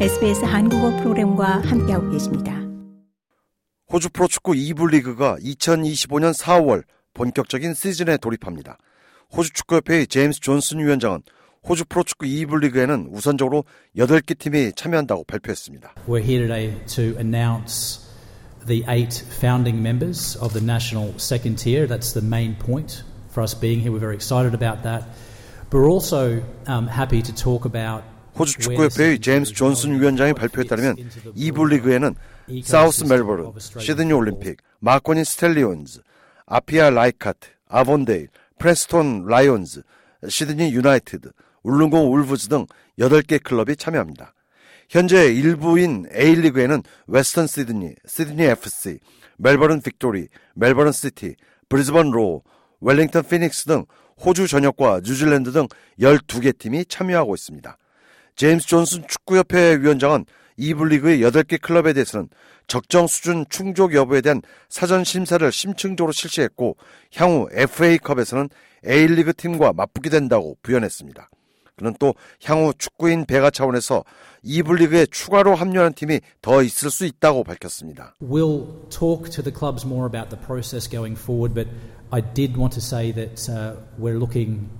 SBS 한국어 프로그램과 함께하고 계십니다. 호주 프로축구 2부 리그가 2025년 4월 본격적인 시즌에 돌입합니다. 호주 축구협회의 제임스 존슨 위원장은 호주 프로축구 2부 리그에는 우선적으로 8개 팀이 참여한다고 발표했습니다. We're here today to announce the eight founding members of the national second tier. That's the main point for us being here. We're very excited about that. But we're also um, happy to talk about 호주 축구협회의 제임스 존슨 위원장의 발표에 따르면 2부 리그에는 사우스 멜버른, 시드니 올림픽, 마코니 스텔리온즈, 아피아 라이카트, 아본데일, 프레스톤 라이온즈, 시드니 유나이티드, 울릉공 울브즈 등 8개 클럽이 참여합니다. 현재 1부인 A리그에는 웨스턴 시드니, 시드니 FC, 멜버른 빅토리, 멜버른 시티, 브리즈번 로어, 웰링턴 피닉스 등 호주 전역과 뉴질랜드 등 12개 팀이 참여하고 있습니다. 제임스 존슨 축구협회 위원장은 2부 리그의 8개 클럽에 대해서는 적정 수준 충족 여부에 대한 사전 심사를 심층적으로 실시했고 향후 FA컵에서는 A리그 팀과 맞붙게 된다고 부연했습니다. 그는 또 향후 축구인 배가 차원에서 2부 리그에 추가로 합류하는 팀이 더 있을 수 있다고 밝혔습니다. We'll talk to the clubs more about the process going forward, but I did want to say that uh, we're looking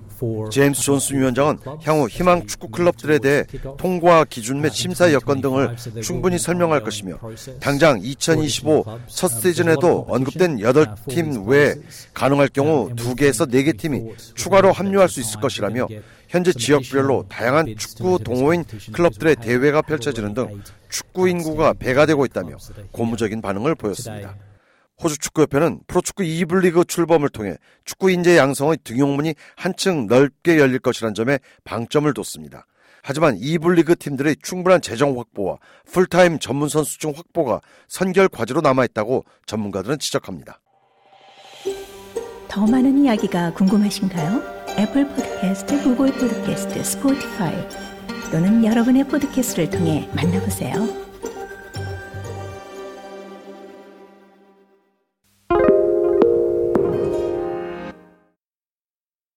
제임스 존슨 위원장은 향후 희망 축구 클럽들에 대해 통과 기준 및 심사 여건 등을 충분히 설명할 것이며 당장 2025 첫 시즌에도 언급된 8팀 외에 가능할 경우 2개에서 4개 팀이 추가로 합류할 수 있을 것이라며 현재 지역별로 다양한 축구 동호인 클럽들의 대회가 펼쳐지는 등 축구 인구가 배가 되고 있다며 고무적인 반응을 보였습니다. 호주 축구협회는 프로축구 2부 리그 출범을 통해 축구 인재 양성의 등용문이 한층 넓게 열릴 것이라는 점에 방점을 뒀습니다. 하지만 2부 리그 팀들의 충분한 재정 확보와 풀타임 전문 선수층 확보가 선결 과제로 남아있다고 전문가들은 지적합니다. 더 많은 이야기가 궁금하신가요? 애플 포드캐스트, 구글 포드캐스트, 스포티파이 또는 여러분의 포드캐스트를 통해 만나보세요.